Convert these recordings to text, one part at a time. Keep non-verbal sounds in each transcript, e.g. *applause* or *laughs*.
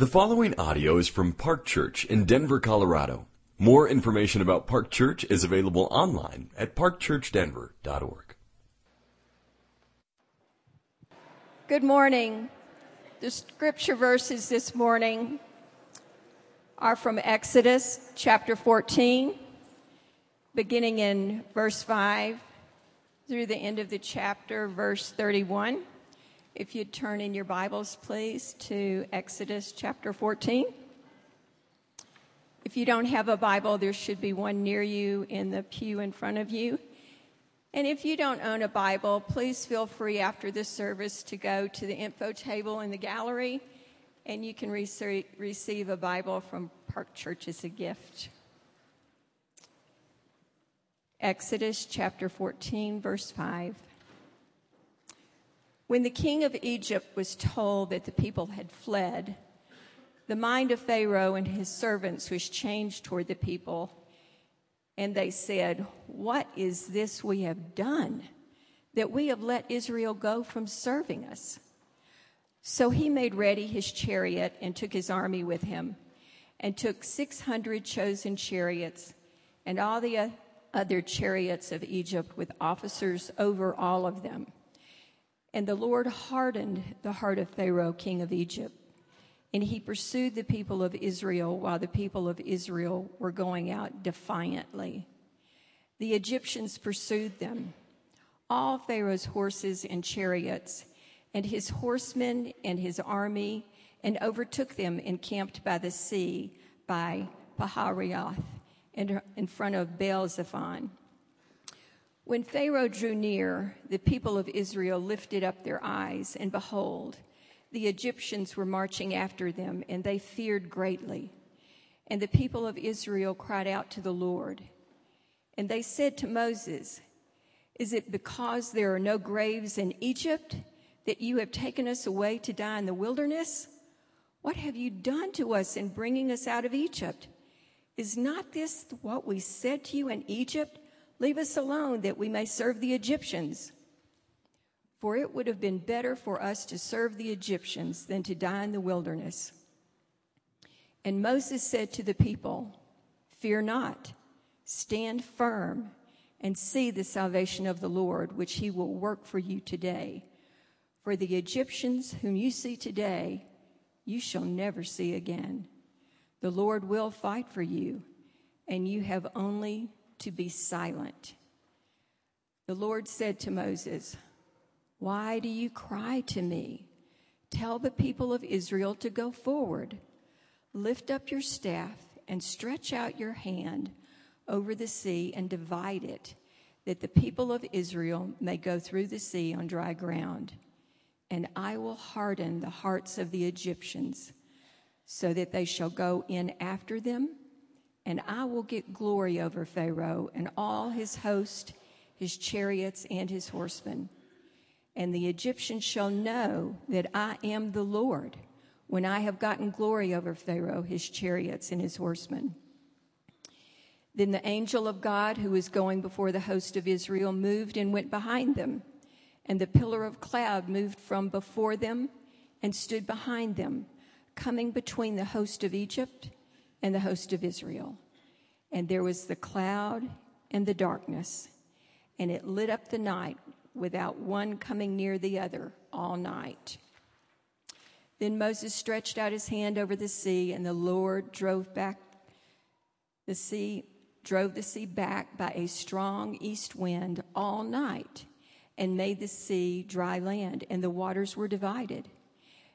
The following audio is from Park Church in Denver, Colorado. More information about Park Church is available online at parkchurchdenver.org. Good morning. The scripture verses this morning are from Exodus chapter 14, beginning in verse 5 through the end of the chapter, verse 31. If you'd turn in your Bibles, please, to Exodus chapter 14. If you don't have a Bible, there should be one near you in the pew in front of you. And if you don't own a Bible, please feel free after this service to go to the info table in the gallery and you can rec- receive a Bible from Park Church as a gift. Exodus chapter 14, verse 5. When the king of Egypt was told that the people had fled, the mind of Pharaoh and his servants was changed toward the people, and they said, What is this we have done that we have let Israel go from serving us? So he made ready his chariot and took his army with him, and took 600 chosen chariots and all the other chariots of Egypt with officers over all of them. And the Lord hardened the heart of Pharaoh, king of Egypt. And he pursued the people of Israel while the people of Israel were going out defiantly. The Egyptians pursued them, all Pharaoh's horses and chariots, and his horsemen and his army, and overtook them encamped by the sea by Pi-hahiroth in front of Baal Zephon. When Pharaoh drew near, the people of Israel lifted up their eyes, and behold, the Egyptians were marching after them, and they feared greatly. And the people of Israel cried out to the Lord. And they said to Moses, Is it because there are no graves in Egypt that you have taken us away to die in the wilderness? What have you done to us in bringing us out of Egypt? Is not this what we said to you in Egypt? Leave us alone that we may serve the Egyptians. For it would have been better for us to serve the Egyptians than to die in the wilderness. And Moses said to the people, Fear not, stand firm, and see the salvation of the Lord, which he will work for you today. For the Egyptians whom you see today, you shall never see again. The Lord will fight for you, and you have only to be silent. The Lord said to Moses, Why do you cry to me? Tell the people of Israel to go forward. Lift up your staff and stretch out your hand over the sea and divide it, that the people of Israel may go through the sea on dry ground. And I will harden the hearts of the Egyptians, so that they shall go in after them and I will get glory over Pharaoh and all his host, his chariots, and his horsemen. And the Egyptians shall know that I am the Lord when I have gotten glory over Pharaoh, his chariots, and his horsemen. Then the angel of God, who was going before the host of Israel, moved and went behind them. And the pillar of cloud moved from before them and stood behind them, coming between the host of Egypt and the host of Israel. And there was the cloud and the darkness, and it lit up the night without one coming near the other all night. Then Moses stretched out his hand over the sea, and the Lord drove back the sea, drove the sea back by a strong east wind all night, and made the sea dry land, and the waters were divided.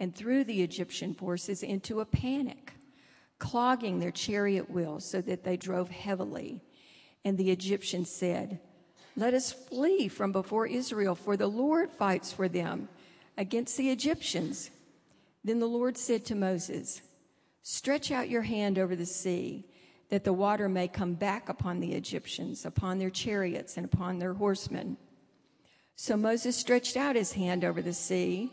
and threw the Egyptian forces into a panic, clogging their chariot wheels so that they drove heavily. And the Egyptians said, Let us flee from before Israel, for the Lord fights for them against the Egyptians. Then the Lord said to Moses, Stretch out your hand over the sea, that the water may come back upon the Egyptians, upon their chariots, and upon their horsemen. So Moses stretched out his hand over the sea,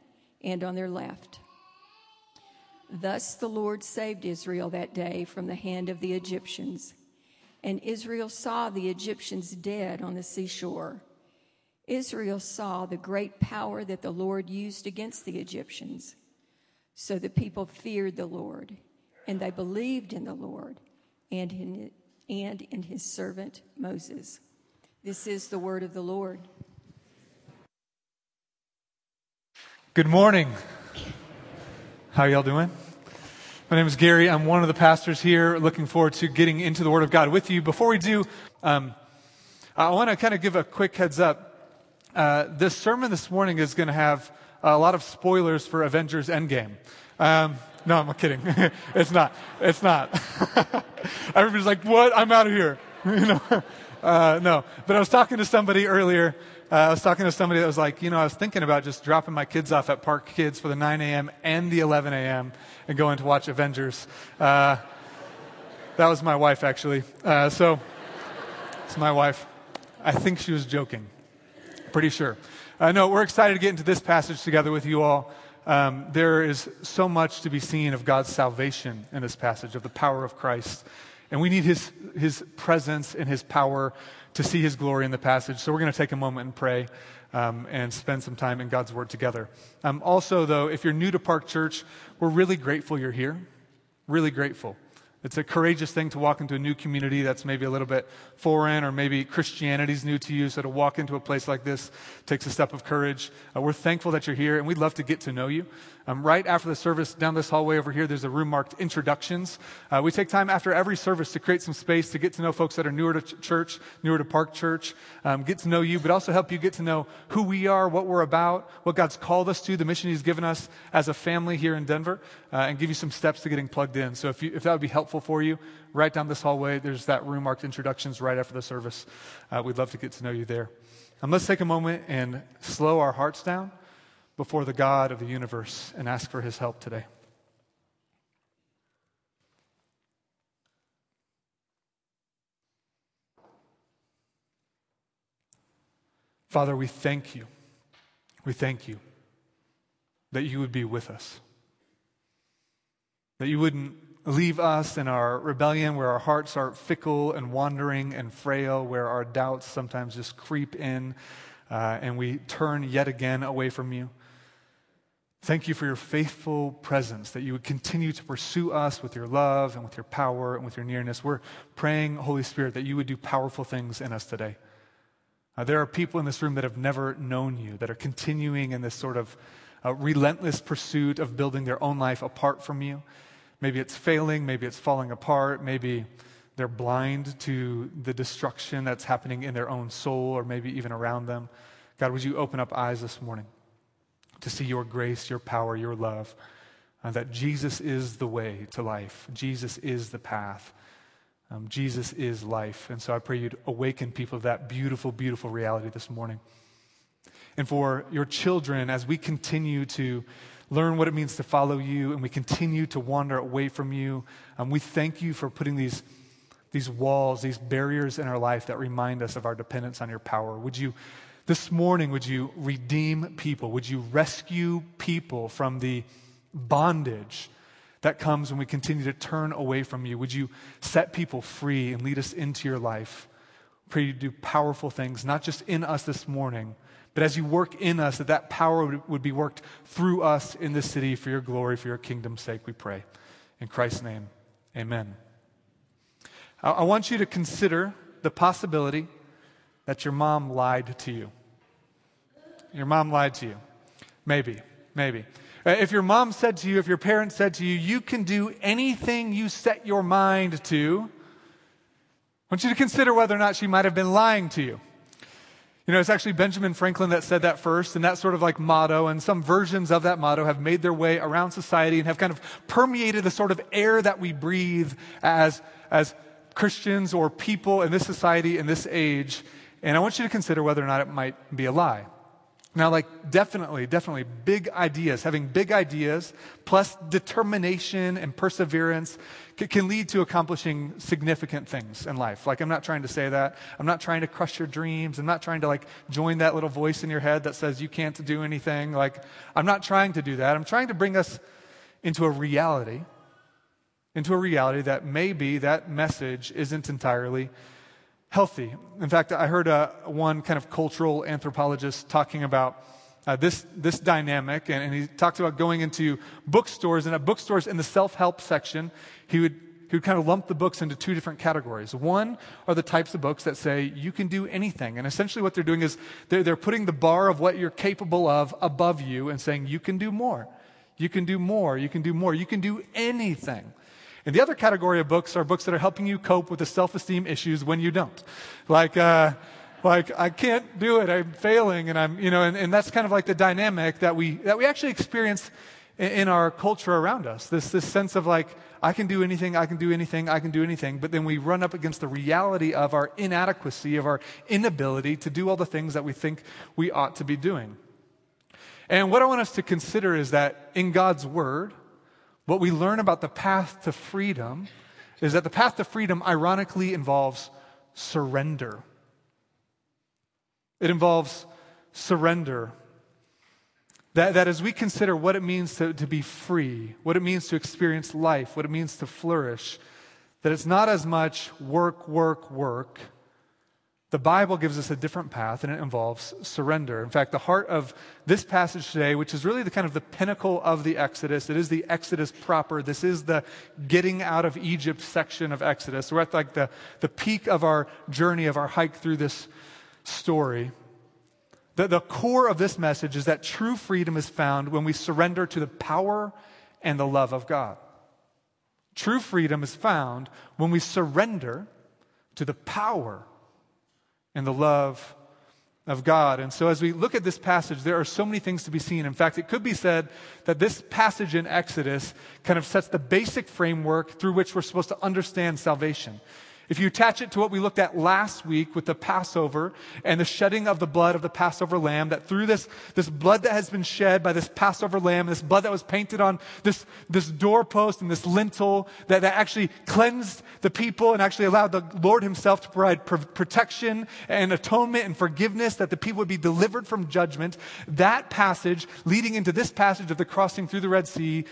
and on their left. Thus the Lord saved Israel that day from the hand of the Egyptians. And Israel saw the Egyptians dead on the seashore. Israel saw the great power that the Lord used against the Egyptians. So the people feared the Lord, and they believed in the Lord and in, and in his servant Moses. This is the word of the Lord. Good morning. How y'all doing? My name is Gary. I'm one of the pastors here. Looking forward to getting into the Word of God with you. Before we do, um, I want to kind of give a quick heads up. Uh, this sermon this morning is going to have a lot of spoilers for Avengers Endgame. Um, no, I'm not kidding. *laughs* it's not. It's not. *laughs* Everybody's like, what? I'm out of here. *laughs* you know? Uh, no. But I was talking to somebody earlier. Uh, I was talking to somebody that was like, you know, I was thinking about just dropping my kids off at Park Kids for the 9 a.m. and the 11 a.m. and going to watch Avengers. Uh, that was my wife, actually. Uh, so, it's my wife. I think she was joking. Pretty sure. Uh, no, we're excited to get into this passage together with you all. Um, there is so much to be seen of God's salvation in this passage, of the power of Christ. And we need his, his presence and his power to see his glory in the passage. So we're going to take a moment and pray um, and spend some time in God's word together. Um, also, though, if you're new to Park Church, we're really grateful you're here. Really grateful. It's a courageous thing to walk into a new community that's maybe a little bit foreign or maybe Christianity's new to you. So to walk into a place like this takes a step of courage. Uh, we're thankful that you're here and we'd love to get to know you. Um, right after the service, down this hallway over here, there's a room marked introductions. Uh, we take time after every service to create some space to get to know folks that are newer to ch- church, newer to Park Church, um, get to know you, but also help you get to know who we are, what we're about, what God's called us to, the mission He's given us as a family here in Denver, uh, and give you some steps to getting plugged in. So if, you, if that would be helpful for you, right down this hallway, there's that room marked introductions right after the service. Uh, we'd love to get to know you there. And let's take a moment and slow our hearts down before the God of the universe and ask for his help today. Father, we thank you. We thank you that you would be with us. That you wouldn't leave us in our rebellion where our hearts are fickle and wandering and frail, where our doubts sometimes just creep in uh, and we turn yet again away from you. Thank you for your faithful presence, that you would continue to pursue us with your love and with your power and with your nearness. We're praying, Holy Spirit, that you would do powerful things in us today. Uh, there are people in this room that have never known you, that are continuing in this sort of uh, relentless pursuit of building their own life apart from you. Maybe it's failing, maybe it's falling apart, maybe they're blind to the destruction that's happening in their own soul or maybe even around them. God, would you open up eyes this morning? To see your grace, your power, your love. Uh, that Jesus is the way to life. Jesus is the path. Um, Jesus is life. And so I pray you'd awaken people to that beautiful, beautiful reality this morning. And for your children, as we continue to learn what it means to follow you and we continue to wander away from you, um, we thank you for putting these, these walls, these barriers in our life that remind us of our dependence on your power. Would you this morning, would you redeem people? Would you rescue people from the bondage that comes when we continue to turn away from you? Would you set people free and lead us into your life? Pray you do powerful things, not just in us this morning, but as you work in us, that that power would, be worked through us in this city for your glory, for your kingdom's sake, we pray. In Christ's name, amen. I want you to consider the possibility that your mom lied to you. Your mom lied to you. Maybe, maybe. Uh, If your mom said to you, if your parents said to you, you can do anything you set your mind to, I want you to consider whether or not she might have been lying to you. You know, it's actually Benjamin Franklin that said that first, and that sort of like motto, and some versions of that motto have made their way around society and have kind of permeated the sort of air that we breathe as, as Christians or people in this society in this age. And I want you to consider whether or not it might be a lie. Now, like, definitely, definitely, big ideas, having big ideas plus determination and perseverance c- can lead to accomplishing significant things in life. Like, I'm not trying to say that. I'm not trying to crush your dreams. I'm not trying to, like, join that little voice in your head that says you can't do anything. Like, I'm not trying to do that. I'm trying to bring us into a reality, into a reality that maybe that message isn't entirely healthy. In fact, I heard uh, one kind of cultural anthropologist talking about uh, this, this dynamic, and, and he talked about going into bookstores, and at bookstores in the self help section, he would, he would kind of lump the books into two different categories. One are the types of books that say you can do anything, and essentially what they're doing is they're, they're putting the bar of what you're capable of above you and saying you can do more. You can do more. You can do more. You can do anything. And the other category of books are books that are helping you cope with the self esteem issues when you don't. Like, uh, like I can't do it. I'm failing, and I'm, you know, and, and that's kind of like the dynamic that we that we actually experience in, in our culture around us. This this sense of like I can do anything, I can do anything, I can do anything, but then we run up against the reality of our inadequacy, of our inability to do all the things that we think we ought to be doing. And what I want us to consider is that in God's Word, what we learn about the path to freedom is that the path to freedom ironically involves surrender. It involves surrender. That, that as we consider what it means to, to be free, what it means to experience life, what it means to flourish, that it's not as much work, work, work. The Bible gives us a different path, and it involves surrender. In fact, the heart of this passage today, which is really the kind of the pinnacle of the Exodus, it is the Exodus proper. This is the getting out of Egypt section of Exodus. We're at like the, the peak of our journey, of our hike through this story. The, the core of this message is that true freedom is found when we surrender to the power and the love of God. True freedom is found when we surrender to the power and the love of God. And so, as we look at this passage, there are so many things to be seen. In fact, it could be said that this passage in Exodus kind of sets the basic framework through which we're supposed to understand salvation. If you attach it to what we looked at last week with the Passover and the shedding of the blood of the Passover lamb, that through this, this blood that has been shed by this Passover lamb, this blood that was painted on this, this doorpost and this lintel that, that actually cleansed the people and actually allowed the Lord himself to provide pr- protection and atonement and forgiveness, that the people would be delivered from judgment, that passage leading into this passage of the crossing through the Red Sea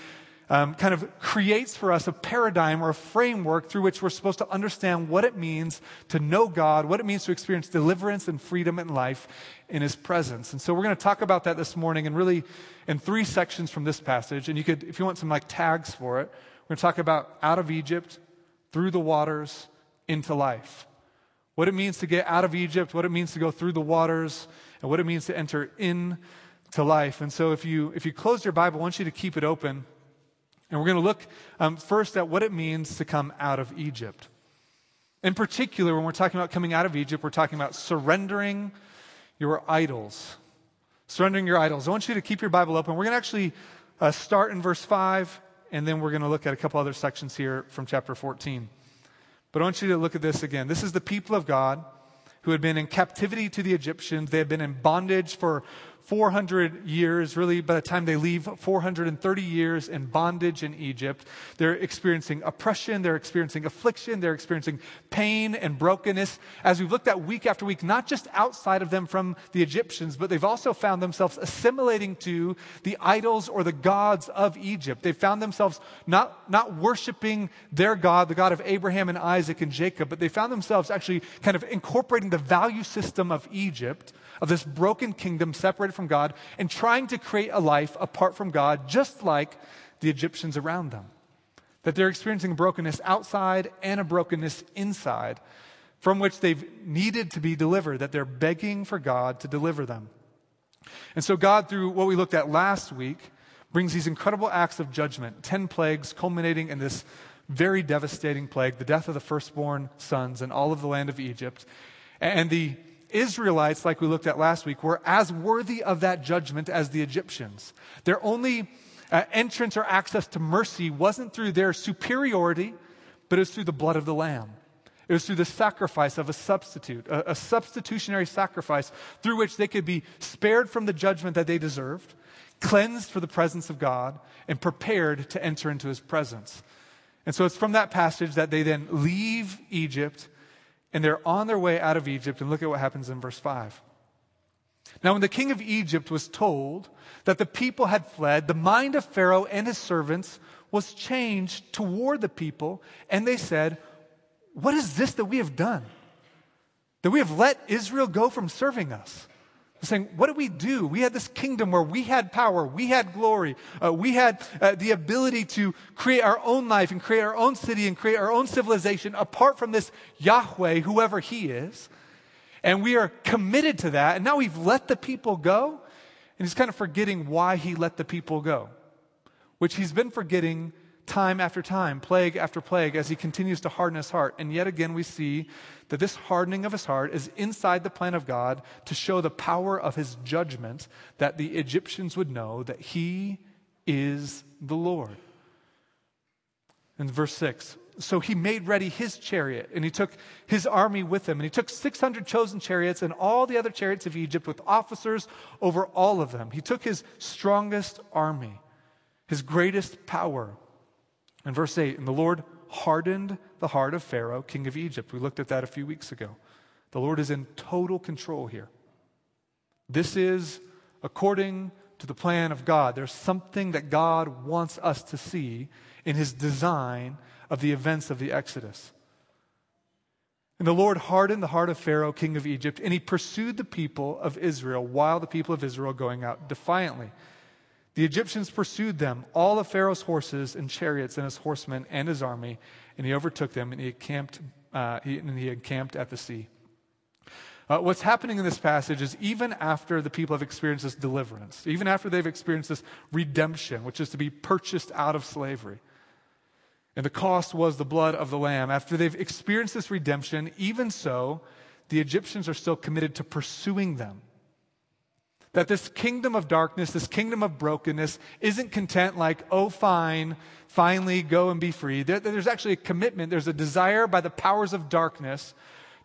um, kind of creates for us a paradigm or a framework through which we're supposed to understand what it means to know God, what it means to experience deliverance and freedom in life in His presence. And so we're going to talk about that this morning and really in three sections from this passage. And you could, if you want some like tags for it, we're going to talk about out of Egypt, through the waters, into life. What it means to get out of Egypt, what it means to go through the waters, and what it means to enter into life. And so if you, if you close your Bible, I want you to keep it open. And we're going to look um, first at what it means to come out of Egypt. In particular, when we're talking about coming out of Egypt, we're talking about surrendering your idols. Surrendering your idols. I want you to keep your Bible open. We're going to actually uh, start in verse 5, and then we're going to look at a couple other sections here from chapter 14. But I want you to look at this again. This is the people of God who had been in captivity to the Egyptians. They had been in bondage for 400 years, really, by the time they leave, 430 years in bondage in Egypt. They're experiencing oppression, they're experiencing affliction, they're experiencing pain and brokenness. As we've looked at week after week, not just outside of them from the Egyptians, but they've also found themselves assimilating to the idols or the gods of Egypt. They've found themselves not, not worshiping their God, the God of Abraham and Isaac and Jacob, but they found themselves actually kind of incorporating the value system of Egypt of this broken kingdom separated from God and trying to create a life apart from God, just like the Egyptians around them. That they're experiencing brokenness outside and a brokenness inside from which they've needed to be delivered, that they're begging for God to deliver them. And so, God, through what we looked at last week, brings these incredible acts of judgment 10 plagues, culminating in this very devastating plague the death of the firstborn sons in all of the land of Egypt. And the Israelites, like we looked at last week, were as worthy of that judgment as the Egyptians. Their only uh, entrance or access to mercy wasn't through their superiority, but it was through the blood of the Lamb. It was through the sacrifice of a substitute, a, a substitutionary sacrifice through which they could be spared from the judgment that they deserved, cleansed for the presence of God, and prepared to enter into his presence. And so it's from that passage that they then leave Egypt and they're on their way out of Egypt. And look at what happens in verse 5. Now, when the king of Egypt was told that the people had fled, the mind of Pharaoh and his servants was changed toward the people, and they said, What is this that we have done? That we have let Israel go from serving us? Saying, What do we do? We had this kingdom where we had power, we had glory, uh, we had uh, the ability to create our own life and create our own city and create our own civilization apart from this Yahweh, whoever he is. And we are committed to that. And now we've let the people go. And he's kind of forgetting why he let the people go, which he's been forgetting time after time, plague after plague, as he continues to harden his heart. And yet again, we see that this hardening of his heart is inside the plan of God to show the power of his judgment, that the Egyptians would know that he is the Lord. In verse 6, so he made ready his chariot, and he took his army with him, and he took 600 chosen chariots and all the other chariots of Egypt with officers over all of them. He took his strongest army, his greatest power. In verse 8, and the Lord hardened the heart of Pharaoh, king of Egypt. We looked at that a few weeks ago. The Lord is in total control here. This is according to the plan of God. There's something that God wants us to see in his design of the events of the Exodus. And the Lord hardened the heart of Pharaoh, king of Egypt, and he pursued the people of Israel while the people of Israel going out defiantly. The Egyptians pursued them, all of Pharaoh's horses and chariots and his horsemen and his army, and he overtook them and he encamped, uh, he, and he encamped at the sea. Uh, what's happening in this passage is even after the people have experienced this deliverance, even after they've experienced this redemption, which is to be purchased out of slavery, and the cost was the blood of the Lamb. After they've experienced this redemption, even so, the Egyptians are still committed to pursuing them. That this kingdom of darkness, this kingdom of brokenness, isn't content like, oh, fine, finally go and be free. There, there's actually a commitment, there's a desire by the powers of darkness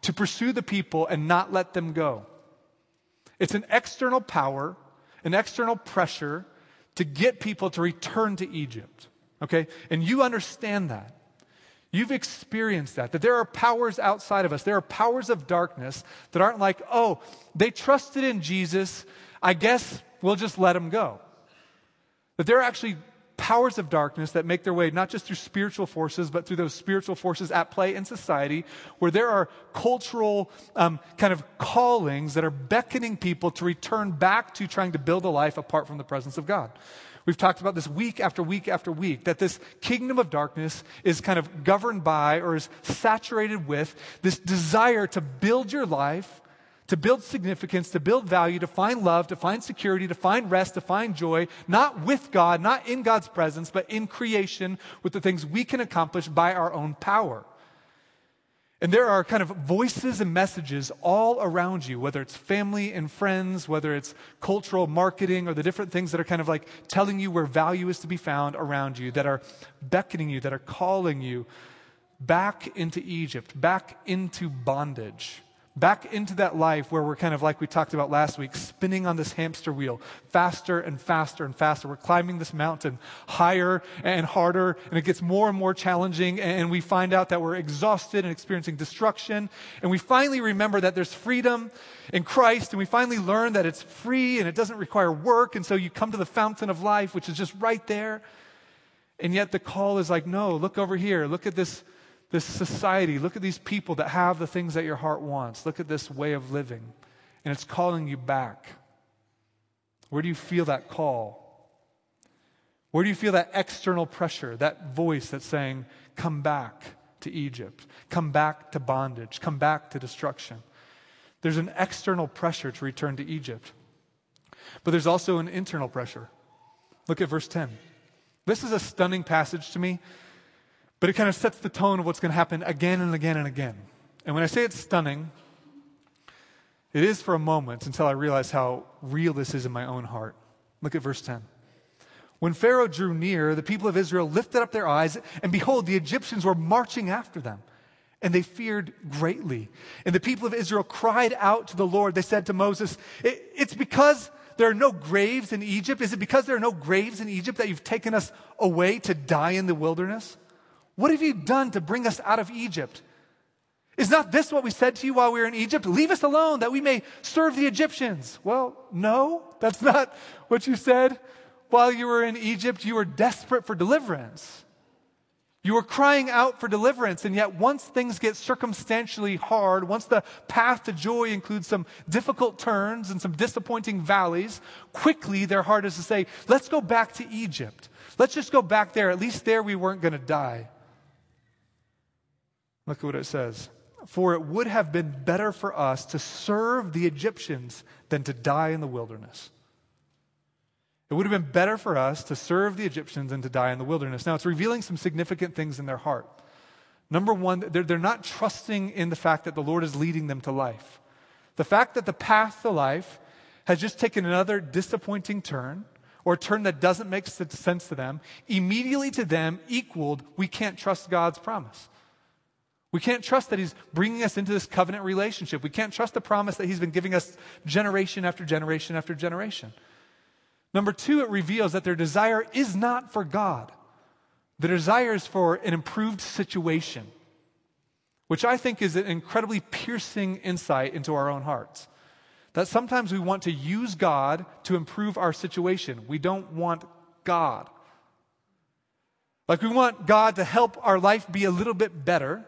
to pursue the people and not let them go. It's an external power, an external pressure to get people to return to Egypt. Okay? And you understand that. You've experienced that, that there are powers outside of us. There are powers of darkness that aren't like, oh, they trusted in Jesus. I guess we'll just let them go. That there are actually powers of darkness that make their way not just through spiritual forces, but through those spiritual forces at play in society, where there are cultural um, kind of callings that are beckoning people to return back to trying to build a life apart from the presence of God. We've talked about this week after week after week, that this kingdom of darkness is kind of governed by or is saturated with this desire to build your life, to build significance, to build value, to find love, to find security, to find rest, to find joy, not with God, not in God's presence, but in creation with the things we can accomplish by our own power. And there are kind of voices and messages all around you, whether it's family and friends, whether it's cultural marketing, or the different things that are kind of like telling you where value is to be found around you, that are beckoning you, that are calling you back into Egypt, back into bondage back into that life where we're kind of like we talked about last week, spinning on this hamster wheel faster and faster and faster. We're climbing this mountain higher and harder, and it gets more and more challenging, and we find out that we're exhausted and experiencing destruction. And we finally remember that there's freedom in Christ, and we finally learn that it's free and it doesn't require work, and so you come to the fountain of life, which is just right there. And yet the call is like, no, look over here. Look at this this society. Look at these people that have the things that your heart wants. Look at this way of living. And it's calling you back. Where do you feel that call? Where do you feel that external pressure, that voice that's saying, come back to Egypt, come back to bondage, come back to destruction? There's an external pressure to return to Egypt, but there's also an internal pressure. Look at verse 10. This is a stunning passage to me, but it kind of sets the tone of what's going to happen again and again and again. And when I say it's stunning, it is for a moment until I realize how real this is in my own heart. Look at verse 10. When Pharaoh drew near, the people of Israel lifted up their eyes, and behold, the Egyptians were marching after them. And they feared greatly. And the people of Israel cried out to the Lord. They said to Moses, It's because there are no graves in Egypt? Is it because there are no graves in Egypt that you've taken us away to die in the wilderness? What have you done to bring us out of Egypt? Is not this what we said to you while we were in Egypt? Leave us alone that we may serve the Egyptians. Well, no, that's not what you said. While you were in Egypt, you were desperate for deliverance. You were crying out for deliverance, and yet once things get circumstantially hard, once the path to joy includes some difficult turns and some disappointing valleys, quickly their heart is to say, let's go back to Egypt. Let's just go back there. At least there we weren't going to die. Look at what it says. For it would have been better for us to serve the Egyptians than to die in the wilderness. It would have been better for us to serve the Egyptians than to die in the wilderness. Now, it's revealing some significant things in their heart. Number one, they're, they're not trusting in the fact that the Lord is leading them to life. The fact that the path to life has just taken another disappointing turn, or a turn that doesn't make sense to them, immediately to them equaled, we can't trust God's promise. We can't trust that He's bringing us into this covenant relationship. We can't trust the promise that He's been giving us generation after generation after generation. Number two, it reveals that their desire is not for God. The desire is for an improved situation, which I think is an incredibly piercing insight into our own hearts. That sometimes we want to use God to improve our situation. We don't want God. Like we want God to help our life be a little bit better.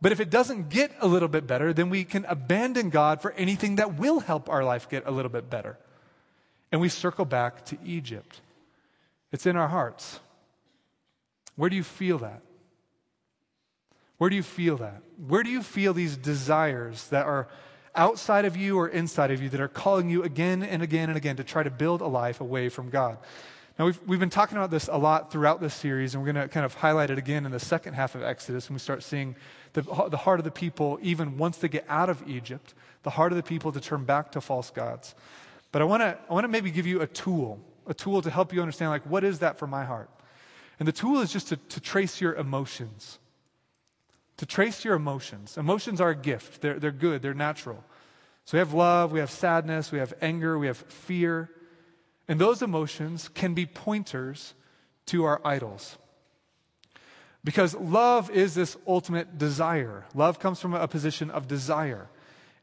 But if it doesn't get a little bit better, then we can abandon God for anything that will help our life get a little bit better and we circle back to Egypt. It's in our hearts. Where do you feel that? Where do you feel that? Where do you feel these desires that are outside of you or inside of you that are calling you again and again and again to try to build a life away from God? Now, we've, we've been talking about this a lot throughout this series, and we're going to kind of highlight it again in the second half of Exodus when we start seeing the, the heart of the people, even once they get out of Egypt, the heart of the people to turn back to false gods. But I want to I want to maybe give you a tool, a tool to help you understand like what is that for my heart? And the tool is just to, to trace your emotions. To trace your emotions. Emotions are a gift. They're, they're good, they're natural. So we have love, we have sadness, we have anger, we have fear. And those emotions can be pointers to our idols. Because love is this ultimate desire. Love comes from a position of desire.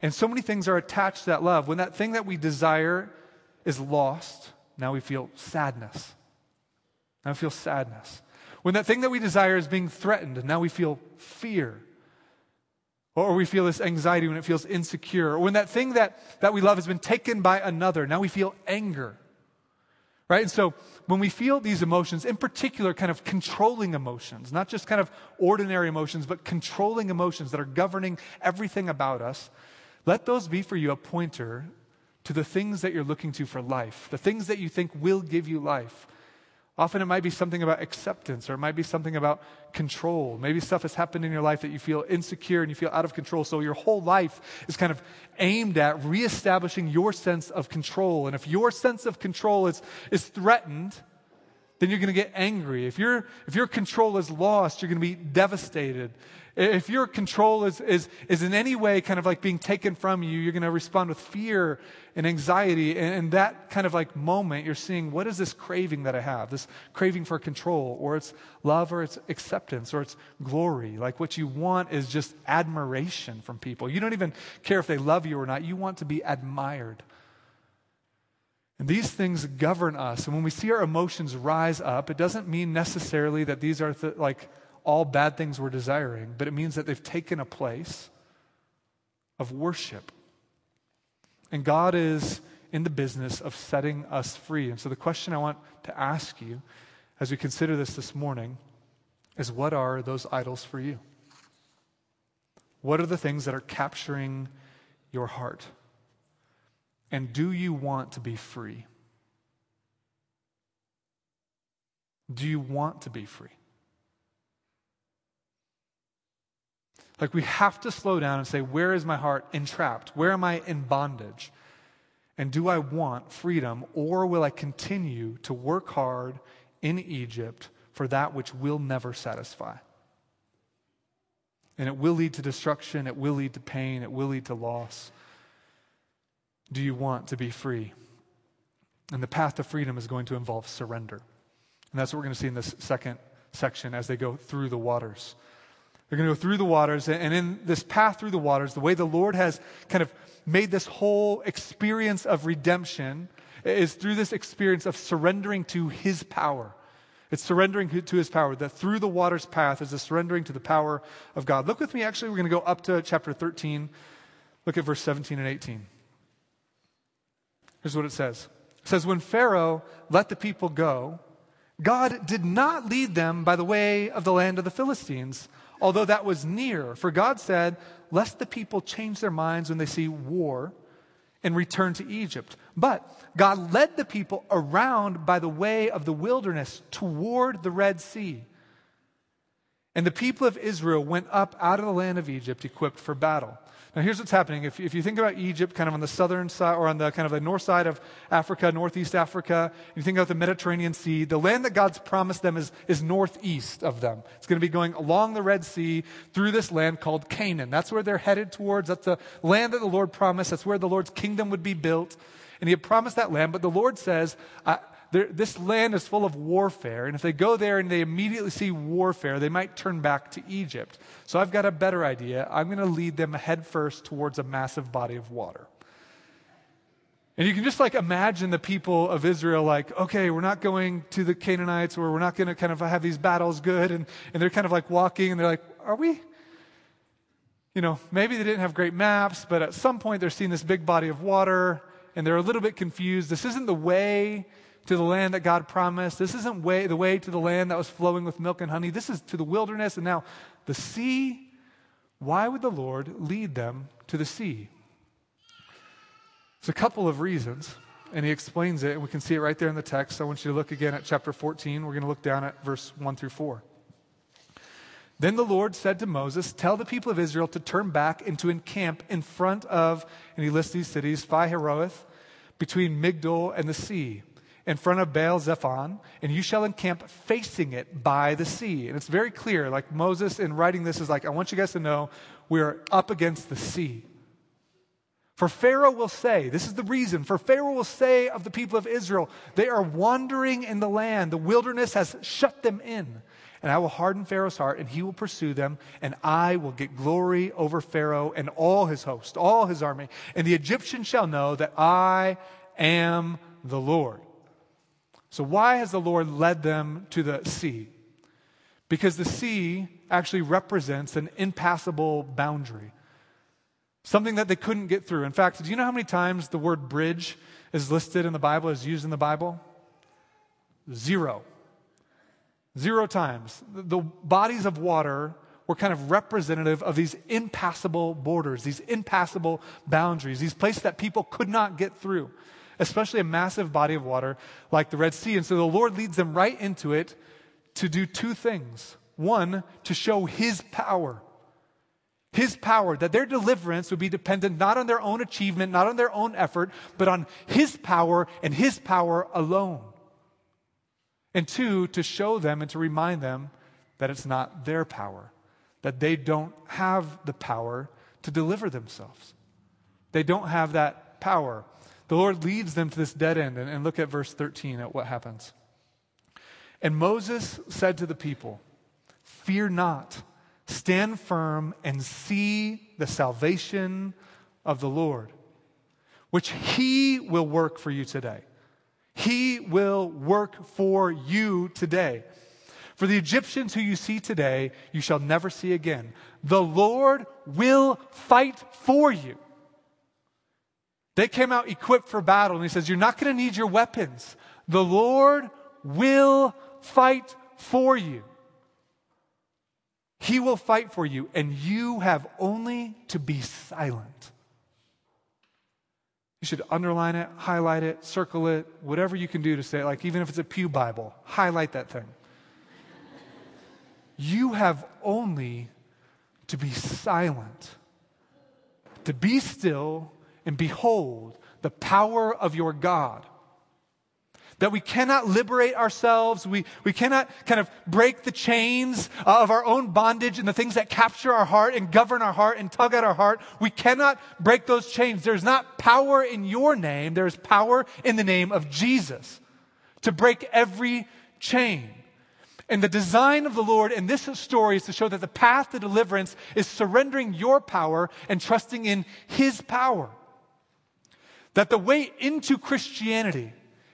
And so many things are attached to that love. When that thing that we desire is lost, now we feel sadness. Now we feel sadness. When that thing that we desire is being threatened, now we feel fear. Or we feel this anxiety when it feels insecure. Or when that thing that, that we love has been taken by another, now we feel anger. Right? And so when we feel these emotions, in particular, kind of controlling emotions, not just kind of ordinary emotions, but controlling emotions that are governing everything about us, let those be for you a pointer to the things that you're looking to for life, the things that you think will give you life. Often it might be something about acceptance, or it might be something about control. Maybe stuff has happened in your life that you feel insecure and you feel out of control. So your whole life is kind of aimed at reestablishing your sense of control. And if your sense of control is, is threatened, then you're going to get angry. If, your if your control is lost, you're going to be devastated. If your control is, is, is in any way kind of like being taken from you, you're going to respond with fear and anxiety. And in that kind of like moment, you're seeing what is this craving that I have? This craving for control, or it's love, or it's acceptance, or it's glory. Like what you want is just admiration from people. You don't even care if they love you or not. You want to be admired. And these things govern us. And when we see our emotions rise up, it doesn't mean necessarily that these are th- like all bad things we're desiring, but it means that they've taken a place of worship. And God is in the business of setting us free. And so the question I want to ask you as we consider this this morning is what are those idols for you? What are the things that are capturing your heart? And do you want to be free? Do you want to be free? Like, we have to slow down and say, Where is my heart entrapped? Where am I in bondage? And do I want freedom, or will I continue to work hard in Egypt for that which will never satisfy? And it will lead to destruction, it will lead to pain, it will lead to loss. Do you want to be free? And the path to freedom is going to involve surrender. And that's what we're going to see in this second section as they go through the waters. They're going to go through the waters, and in this path through the waters, the way the Lord has kind of made this whole experience of redemption is through this experience of surrendering to His power. It's surrendering to His power. That through the waters path is a surrendering to the power of God. Look with me, actually, we're going to go up to chapter 13. Look at verse 17 and 18. Here's what it says It says, When Pharaoh let the people go, God did not lead them by the way of the land of the Philistines although that was near. For God said, Lest the people change their minds when they see war and return to Egypt. But God led the people around by the way of the wilderness toward the Red Sea. And the people of Israel went up out of the land of Egypt equipped for battle. Now, here's what's happening. If, if you think about Egypt, kind of on the southern side, or on the kind of the north side of Africa, northeast Africa, you think about the Mediterranean Sea, the land that God's promised them is, is northeast of them. It's going to be going along the Red Sea through this land called Canaan. That's where they're headed towards. That's the land that the Lord promised. That's where the Lord's kingdom would be built. And He had promised that land, but the Lord says, this land is full of warfare, and if they go there and they immediately see warfare, they might turn back to Egypt. So I've got a better idea. I'm going to lead them head first towards a massive body of water. And you can just like imagine the people of Israel, like, okay, we're not going to the Canaanites or we're not going to kind of have these battles good. And, and they're kind of like walking and they're like, are we? You know, maybe they didn't have great maps, but at some point they're seeing this big body of water and they're a little bit confused. This isn't the way to the land that God promised. This isn't way, the way to the land that was flowing with milk and honey. This is to the wilderness and now the sea. Why would the Lord lead them to the sea? It's a couple of reasons, and he explains it, and we can see it right there in the text. I want you to look again at chapter 14. We're going to look down at verse 1 through 4. Then the Lord said to Moses, Tell the people of Israel to turn back and to encamp in front of, and he lists these cities, Pi-hahiroth, between Migdol and the sea in front of Baal Zephon, and you shall encamp facing it by the sea. And it's very clear, like Moses in writing this is like, I want you guys to know we're up against the sea. For Pharaoh will say, this is the reason, for Pharaoh will say of the people of Israel, they are wandering in the land. The wilderness has shut them in. And I will harden Pharaoh's heart, and he will pursue them, and I will get glory over Pharaoh and all his host, all his army. And the Egyptians shall know that I am the Lord. So, why has the Lord led them to the sea? Because the sea actually represents an impassable boundary, something that they couldn't get through. In fact, do you know how many times the word bridge is listed in the Bible, is used in the Bible? Zero. Zero times. The bodies of water were kind of representative of these impassable borders, these impassable boundaries, these places that people could not get through especially a massive body of water like the Red Sea. And so the Lord leads them right into it to do two things. One, to show His power. His power, that their deliverance would be dependent not on their own achievement, not on their own effort, but on His power and His power alone. And two, to show them and to remind them that it's not their power, that they don't have the power to deliver themselves. They don't have that power. The Lord leads them to this dead end. And, and look at verse 13 at what happens. And Moses said to the people, Fear not, stand firm and see the salvation of the Lord, which he will work for you today. He will work for you today. For the Egyptians who you see today, you shall never see again. The Lord will fight for you. They came out equipped for battle, and he says, You're not going to need your weapons. The Lord will fight for you. He will fight for you, and you have only to be silent. You should underline it, highlight it, circle it, whatever you can do to say, it. like even if it's a Pew Bible, highlight that thing. you have only to be silent, to be still and behold the power of your God that we cannot liberate ourselves. We, we cannot kind of break the chains of our own bondage and the things that capture our heart and govern our heart and tug at our heart. We cannot break those chains. There's not power in your name. There's power in the name of Jesus to break every chain. And the design of the Lord in this story is to show that the path to deliverance is surrendering your power and trusting in His power. That the way into Christianity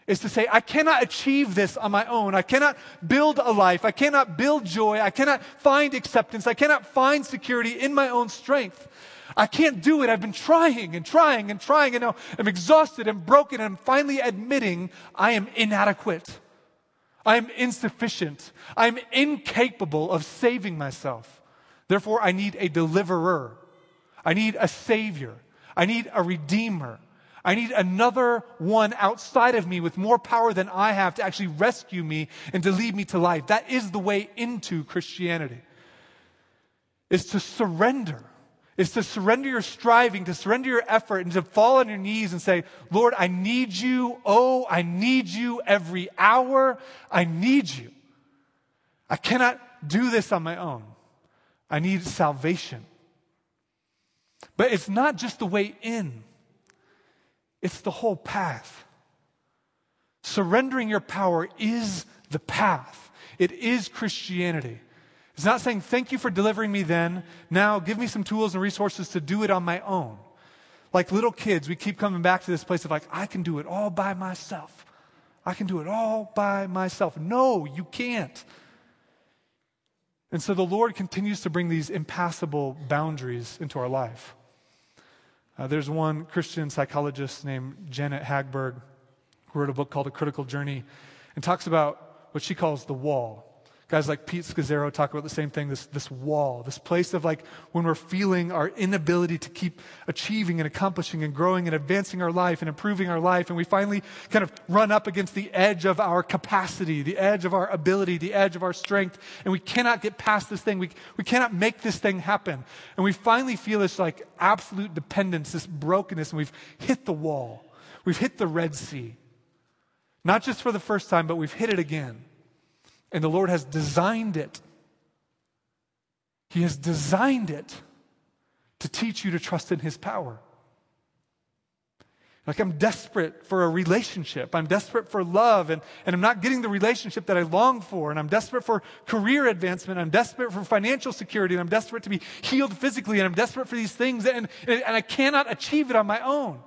is to say, I cannot achieve this on my own. I cannot build a life. I cannot build joy. I cannot find acceptance. I cannot find security in my own strength. I can't do it. I've been trying and trying and trying, and now I'm exhausted and broken, and I'm finally admitting I am inadequate. I am insufficient. I'm incapable of saving myself. Therefore, I need a deliverer. I need a savior. I need a redeemer. I need another one outside of me with more power than I have to actually rescue me and to lead me to life. That is the way into Christianity. Is to surrender. Is to surrender your striving, to surrender your effort, and to fall on your knees and say, Lord, I need you. Oh, I need you every hour. I need you. I cannot do this on my own. I need salvation. But it's not just the way in. It's the whole path. Surrendering your power is the path. It is Christianity. It's not saying, thank you for delivering me then. Now give me some tools and resources to do it on my own. Like little kids, we keep coming back to this place of like, I can do it all by myself. I can do it all by myself. No, you can't. And so the Lord continues to bring these impassable boundaries into our life. Uh, there's one Christian psychologist named Janet Hagberg who wrote a book called A Critical Journey and talks about what she calls the wall. Guys like Pete Scazzero talk about the same thing this, this wall, this place of like when we're feeling our inability to keep achieving and accomplishing and growing and advancing our life and improving our life. And we finally kind of run up against the edge of our capacity, the edge of our ability, the edge of our strength. And we cannot get past this thing. We, we cannot make this thing happen. And we finally feel this like absolute dependence, this brokenness, and we've hit the wall. We've hit the Red Sea. Not just for the first time, but we've hit it again. And the Lord has designed it. He has designed it to teach you to trust in His power. Like I'm desperate for a relationship. I'm desperate for love, and, and I'm not getting the relationship that I long for. And I'm desperate for career advancement. I'm desperate for financial security. And I'm desperate to be healed physically. And I'm desperate for these things. And, and, and I cannot achieve it on my own.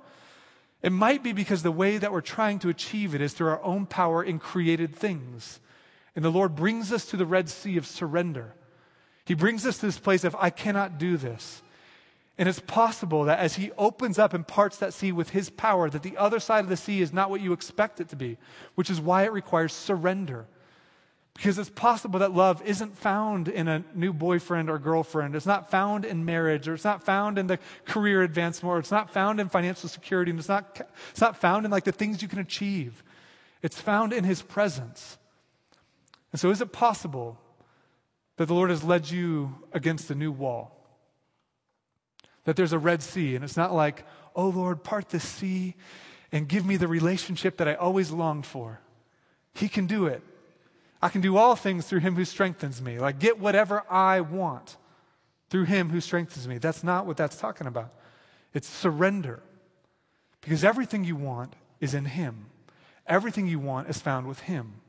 It might be because the way that we're trying to achieve it is through our own power in created things. And the Lord brings us to the Red Sea of surrender. He brings us to this place of, I cannot do this. And it's possible that as He opens up and parts that sea with His power, that the other side of the sea is not what you expect it to be, which is why it requires surrender. Because it's possible that love isn't found in a new boyfriend or girlfriend. It's not found in marriage, or it's not found in the career advancement, or it's not found in financial security, and it's not, it's not found in like the things you can achieve. It's found in His presence. And so, is it possible that the Lord has led you against a new wall? That there's a Red Sea, and it's not like, oh Lord, part the sea and give me the relationship that I always longed for. He can do it. I can do all things through Him who strengthens me. Like, get whatever I want through Him who strengthens me. That's not what that's talking about. It's surrender. Because everything you want is in Him, everything you want is found with Him.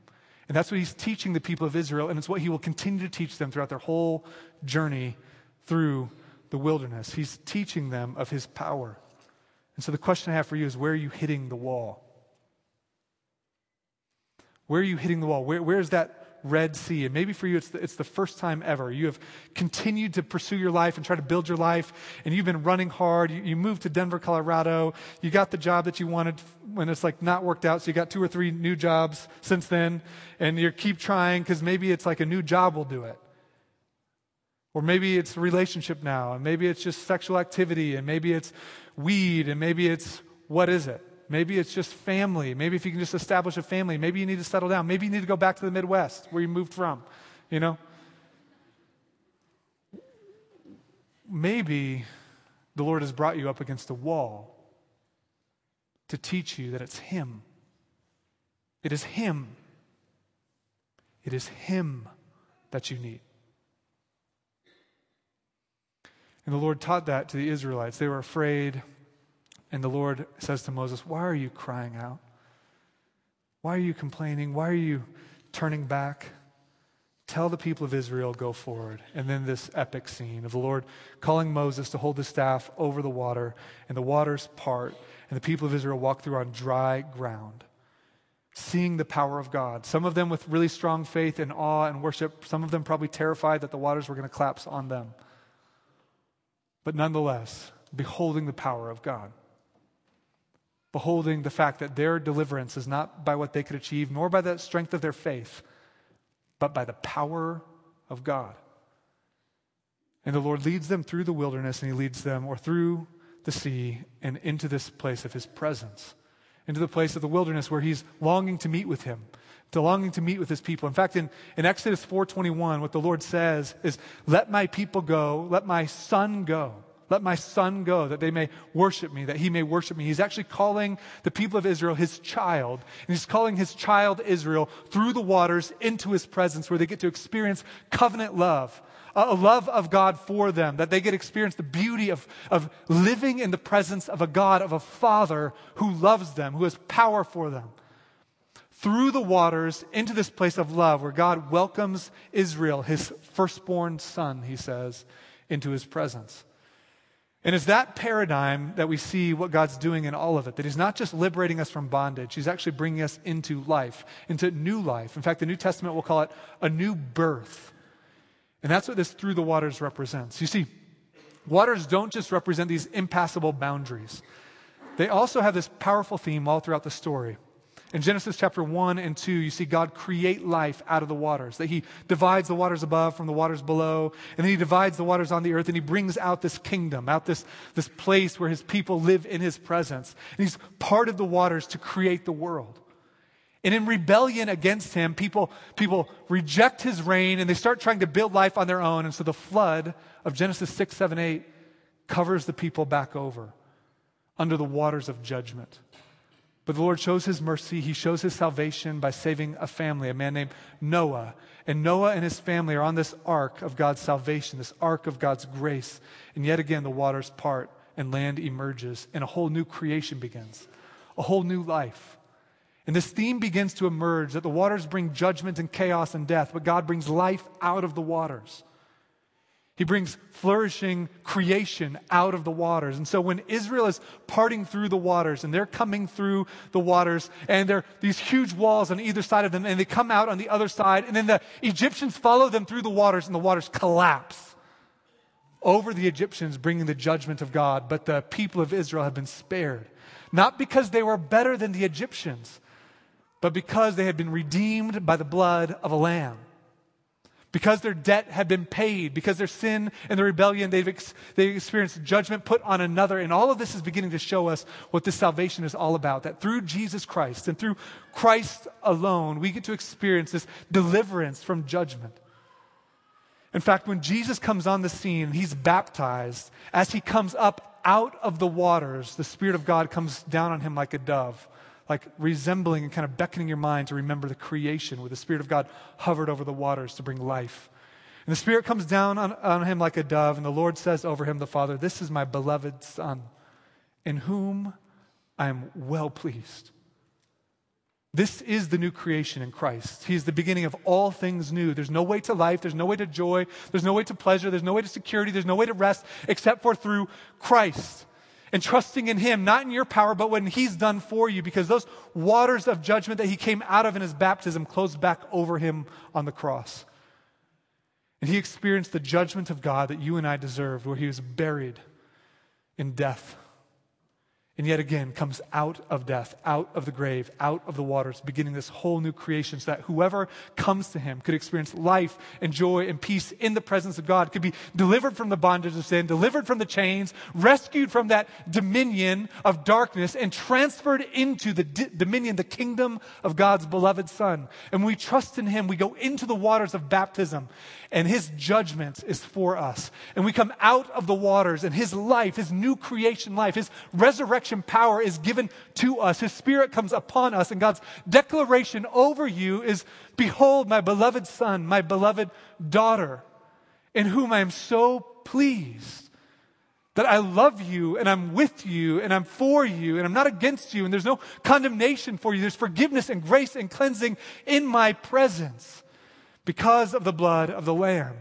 And that's what he's teaching the people of Israel, and it's what he will continue to teach them throughout their whole journey through the wilderness. He's teaching them of his power. And so the question I have for you is where are you hitting the wall? Where are you hitting the wall? Where, where is that Red Sea. And maybe for you, it's the, it's the first time ever. You have continued to pursue your life and try to build your life, and you've been running hard. You, you moved to Denver, Colorado. You got the job that you wanted when it's like not worked out, so you got two or three new jobs since then, and you keep trying because maybe it's like a new job will do it. Or maybe it's relationship now, and maybe it's just sexual activity, and maybe it's weed, and maybe it's what is it? Maybe it's just family. Maybe if you can just establish a family, maybe you need to settle down. Maybe you need to go back to the Midwest where you moved from, you know? Maybe the Lord has brought you up against a wall to teach you that it's Him. It is Him. It is Him that you need. And the Lord taught that to the Israelites. They were afraid. And the Lord says to Moses, Why are you crying out? Why are you complaining? Why are you turning back? Tell the people of Israel, go forward. And then this epic scene of the Lord calling Moses to hold the staff over the water, and the waters part, and the people of Israel walk through on dry ground, seeing the power of God. Some of them with really strong faith and awe and worship, some of them probably terrified that the waters were going to collapse on them. But nonetheless, beholding the power of God. Beholding the fact that their deliverance is not by what they could achieve, nor by the strength of their faith, but by the power of God. And the Lord leads them through the wilderness, and He leads them, or through the sea, and into this place of His presence, into the place of the wilderness where He's longing to meet with Him, to longing to meet with His people. In fact, in, in Exodus 4:21, what the Lord says is, "Let my people go, let my son go." Let my son go that they may worship me, that he may worship me. He's actually calling the people of Israel his child. And he's calling his child Israel through the waters into his presence where they get to experience covenant love, a love of God for them, that they get to experience the beauty of, of living in the presence of a God, of a father who loves them, who has power for them. Through the waters into this place of love where God welcomes Israel, his firstborn son, he says, into his presence. And it's that paradigm that we see what God's doing in all of it. That He's not just liberating us from bondage, He's actually bringing us into life, into new life. In fact, the New Testament will call it a new birth. And that's what this through the waters represents. You see, waters don't just represent these impassable boundaries, they also have this powerful theme all throughout the story. In Genesis chapter 1 and 2, you see God create life out of the waters, that He divides the waters above from the waters below, and then He divides the waters on the earth, and He brings out this kingdom, out this, this place where His people live in His presence. And He's part of the waters to create the world. And in rebellion against Him, people, people reject His reign and they start trying to build life on their own. And so the flood of Genesis 6, 7, 8 covers the people back over under the waters of judgment. But the Lord shows his mercy. He shows his salvation by saving a family, a man named Noah. And Noah and his family are on this ark of God's salvation, this ark of God's grace. And yet again, the waters part and land emerges, and a whole new creation begins, a whole new life. And this theme begins to emerge that the waters bring judgment and chaos and death, but God brings life out of the waters. He brings flourishing creation out of the waters. And so when Israel is parting through the waters and they're coming through the waters and there are these huge walls on either side of them and they come out on the other side and then the Egyptians follow them through the waters and the waters collapse over the Egyptians, bringing the judgment of God. But the people of Israel have been spared. Not because they were better than the Egyptians, but because they had been redeemed by the blood of a lamb because their debt had been paid, because their sin and their rebellion, they've, ex- they've experienced judgment put on another. And all of this is beginning to show us what this salvation is all about. That through Jesus Christ and through Christ alone, we get to experience this deliverance from judgment. In fact, when Jesus comes on the scene, he's baptized. As he comes up out of the waters, the Spirit of God comes down on him like a dove like resembling and kind of beckoning your mind to remember the creation where the Spirit of God hovered over the waters to bring life. And the Spirit comes down on, on him like a dove, and the Lord says over him, the Father, This is my beloved Son, in whom I am well pleased. This is the new creation in Christ. He is the beginning of all things new. There's no way to life, there's no way to joy, there's no way to pleasure, there's no way to security, there's no way to rest except for through Christ and trusting in Him, not in your power, but what He's done for you, because those waters of judgment that He came out of in His baptism closed back over Him on the cross. And He experienced the judgment of God that you and I deserved, where He was buried in death. And yet again comes out of death, out of the grave, out of the waters, beginning this whole new creation so that whoever comes to him could experience life and joy and peace in the presence of God, could be delivered from the bondage of sin, delivered from the chains, rescued from that dominion of darkness, and transferred into the di- dominion, the kingdom of God's beloved Son. And when we trust in him, we go into the waters of baptism, and his judgment is for us. And we come out of the waters, and his life, his new creation life, his resurrection resurrection power is given to us. His Spirit comes upon us, and God's declaration over you is Behold, my beloved Son, my beloved daughter, in whom I am so pleased. That I love you and I'm with you and I'm for you and I'm not against you and there's no condemnation for you. There's forgiveness and grace and cleansing in my presence because of the blood of the Lamb.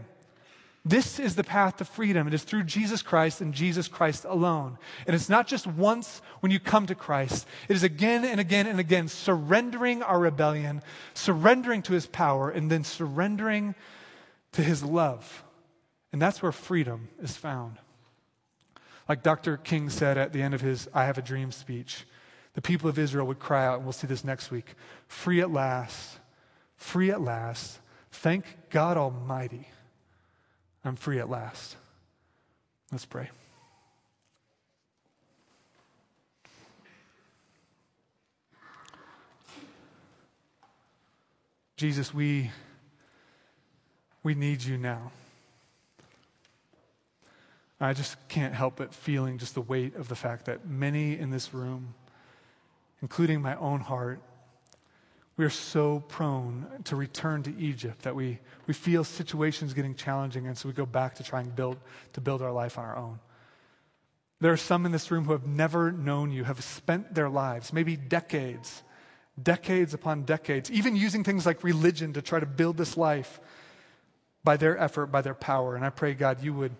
This is the path to freedom. It is through Jesus Christ and Jesus Christ alone. And it's not just once when you come to Christ, it is again and again and again surrendering our rebellion, surrendering to his power, and then surrendering to his love. And that's where freedom is found. Like Dr. King said at the end of his I Have a Dream speech, the people of Israel would cry out, and we'll see this next week free at last, free at last. Thank God Almighty. I'm free at last. Let's pray. Jesus, we, we need you now. I just can't help but feeling just the weight of the fact that many in this room, including my own heart, we are so prone to return to Egypt that we, we feel situations getting challenging, and so we go back to trying build, to build our life on our own. There are some in this room who have never known you, have spent their lives, maybe decades, decades upon decades, even using things like religion to try to build this life by their effort, by their power. And I pray, God, you would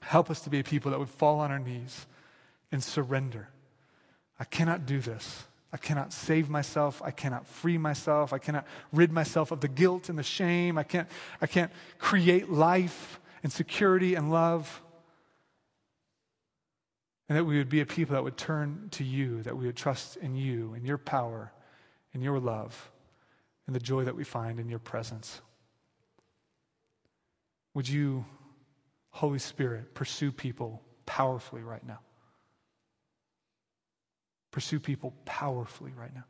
help us to be a people that would fall on our knees and surrender. I cannot do this. I cannot save myself. I cannot free myself. I cannot rid myself of the guilt and the shame. I can't, I can't create life and security and love. And that we would be a people that would turn to you, that we would trust in you, in your power, in your love, and the joy that we find in your presence. Would you, Holy Spirit, pursue people powerfully right now? Pursue people powerfully right now.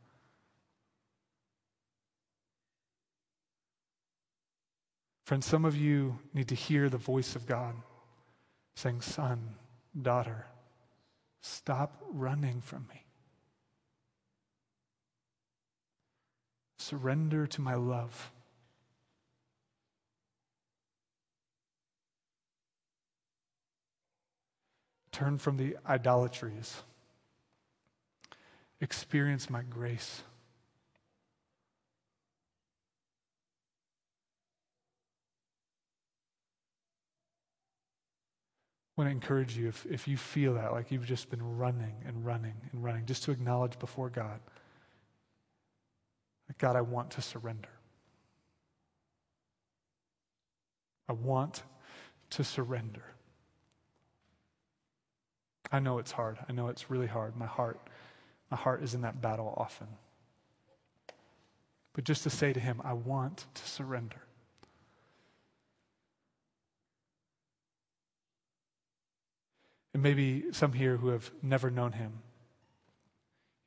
Friends, some of you need to hear the voice of God saying, Son, daughter, stop running from me. Surrender to my love. Turn from the idolatries experience my grace. I want to encourage you if, if you feel that, like you've just been running and running and running, just to acknowledge before God that God, I want to surrender. I want to surrender. I know it's hard. I know it's really hard. My heart my heart is in that battle often. But just to say to him, I want to surrender. And maybe some here who have never known him,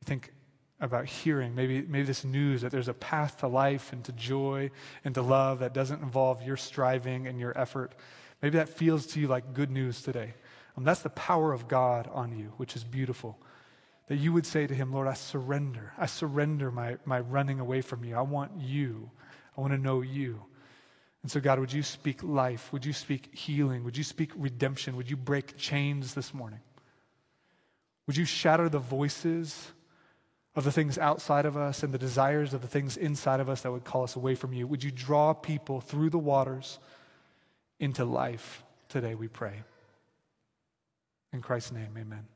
you think about hearing, maybe, maybe this news that there's a path to life and to joy and to love that doesn't involve your striving and your effort. Maybe that feels to you like good news today. Um, that's the power of God on you, which is beautiful that you would say to him, Lord, I surrender. I surrender my, my running away from you. I want you. I want to know you. And so, God, would you speak life? Would you speak healing? Would you speak redemption? Would you break chains this morning? Would you shatter the voices of the things outside of us and the desires of the things inside of us that would call us away from you? Would you draw people through the waters into life today, we pray? In Christ's name, amen.